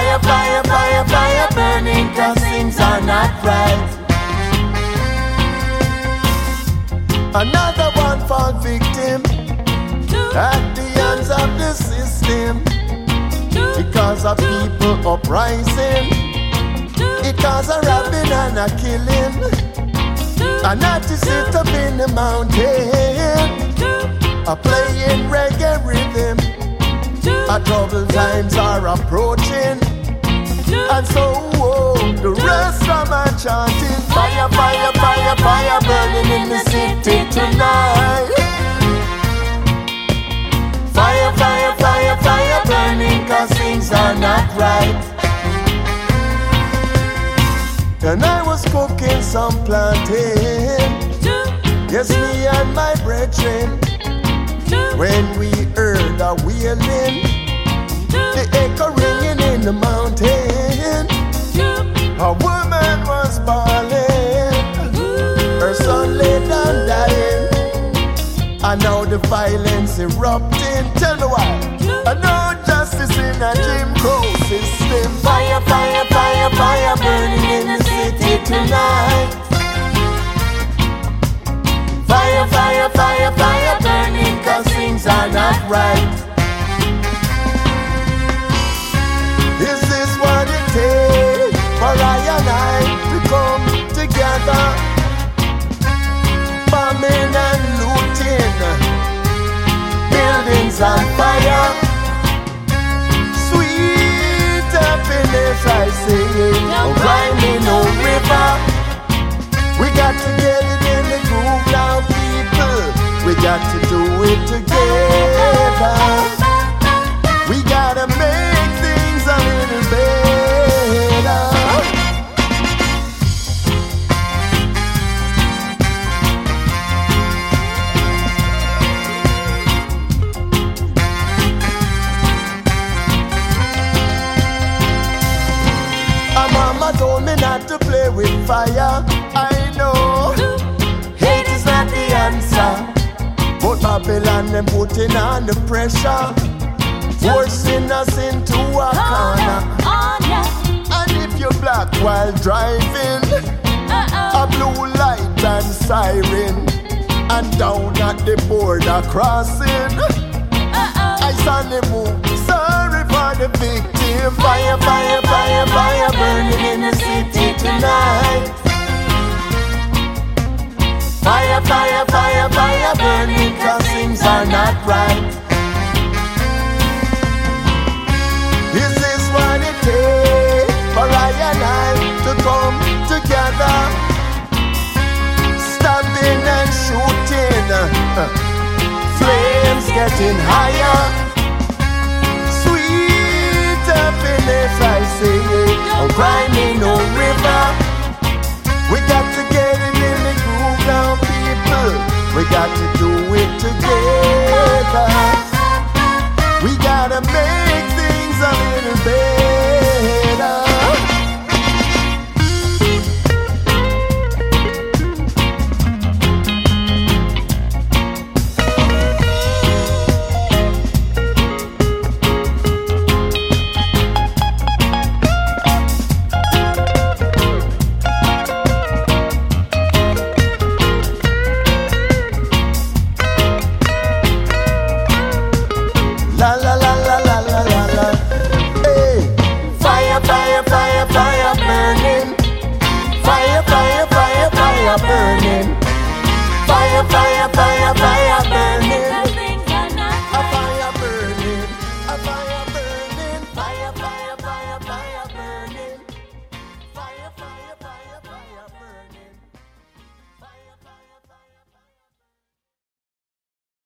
Fire, fire, fire, fire burning Cause things are not right. Another one fall victim At the hands of the system. Because of people uprising. It cause a robbing and a killing. I notice it up in the mountain. A playing reggae rhythm. Our troubled times are approaching. And so oh, the rest of my chanting Fire, fire, fire, fire burning in the city tonight. Fire, fire, fire, fire burning cause things are not right. And I was cooking some plantain. Yes, me and my brethren. When we heard a wailing the echo ringing in the mountain. A woman was bawling, her son lay down dying. And now the violence erupting. Tell me why. No justice in a Jim Crow I say, no grinding, no river. We got to get it in the groove now, people. We got to do it together. To play with fire. I know hate is not the answer, but Babylon them putting on the pressure, forcing us into a corner. And if you're black while driving, a blue light and siren, and down at the border crossing, I saw the move. For the victim. Fire, fire, fire, fire burning in the city tonight. Fire, fire, fire, fire burning cause things are not right. This is what it takes for I and I to come together. Stabbing and shooting. Uh, flames getting higher. finding no river. We got to get it in the groove now, people. We got to do it together. We gotta make things a little better. fire, fire, fire.